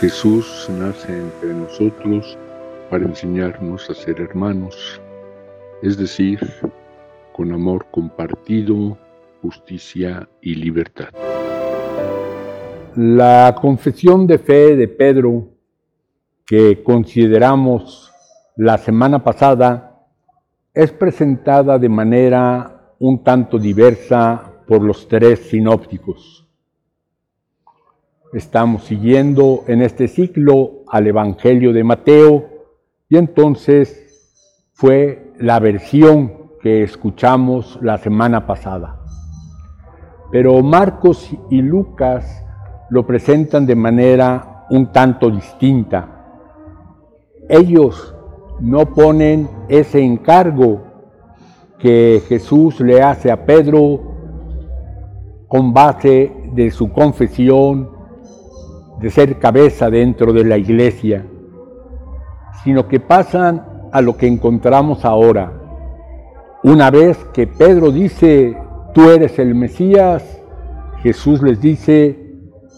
Jesús nace entre nosotros para enseñarnos a ser hermanos, es decir, con amor compartido, justicia y libertad. La confesión de fe de Pedro que consideramos la semana pasada es presentada de manera un tanto diversa por los tres sinópticos. Estamos siguiendo en este ciclo al Evangelio de Mateo y entonces fue la versión que escuchamos la semana pasada. Pero Marcos y Lucas lo presentan de manera un tanto distinta. Ellos no ponen ese encargo que Jesús le hace a Pedro con base de su confesión de ser cabeza dentro de la iglesia, sino que pasan a lo que encontramos ahora. Una vez que Pedro dice, tú eres el Mesías, Jesús les dice,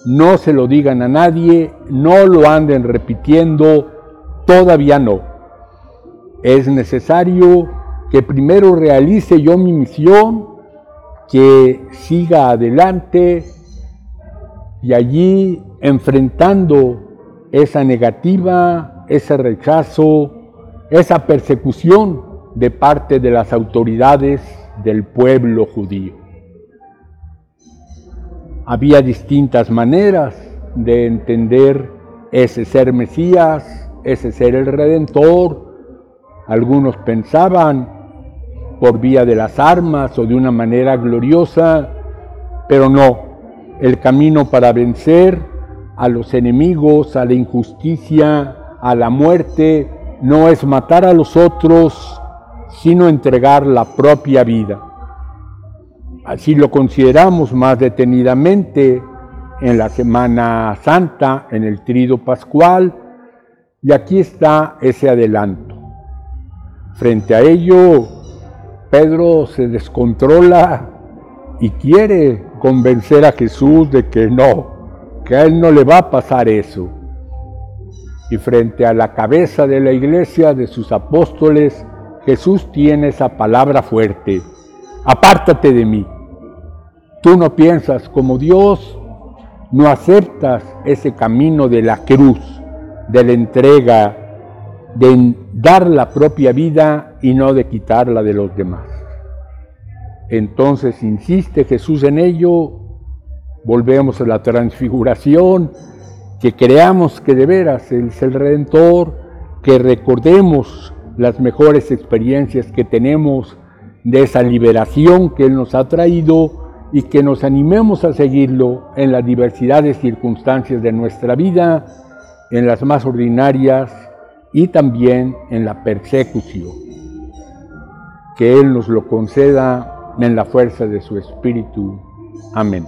no se lo digan a nadie, no lo anden repitiendo, todavía no. Es necesario que primero realice yo mi misión, que siga adelante y allí enfrentando esa negativa, ese rechazo, esa persecución de parte de las autoridades del pueblo judío. Había distintas maneras de entender ese ser Mesías, ese ser el Redentor. Algunos pensaban por vía de las armas o de una manera gloriosa, pero no. El camino para vencer a los enemigos, a la injusticia, a la muerte, no es matar a los otros, sino entregar la propia vida. Así lo consideramos más detenidamente en la Semana Santa, en el Trido Pascual, y aquí está ese adelanto. Frente a ello, Pedro se descontrola y quiere convencer a Jesús de que no, que a él no le va a pasar eso. Y frente a la cabeza de la iglesia, de sus apóstoles, Jesús tiene esa palabra fuerte. Apártate de mí. Tú no piensas como Dios, no aceptas ese camino de la cruz, de la entrega, de dar la propia vida y no de quitarla de los demás. Entonces insiste Jesús en ello volvemos a la transfiguración, que creamos que de veras es el Redentor, que recordemos las mejores experiencias que tenemos de esa liberación que Él nos ha traído y que nos animemos a seguirlo en las diversidad de circunstancias de nuestra vida, en las más ordinarias y también en la persecución. Que Él nos lo conceda en la fuerza de su Espíritu. Amén.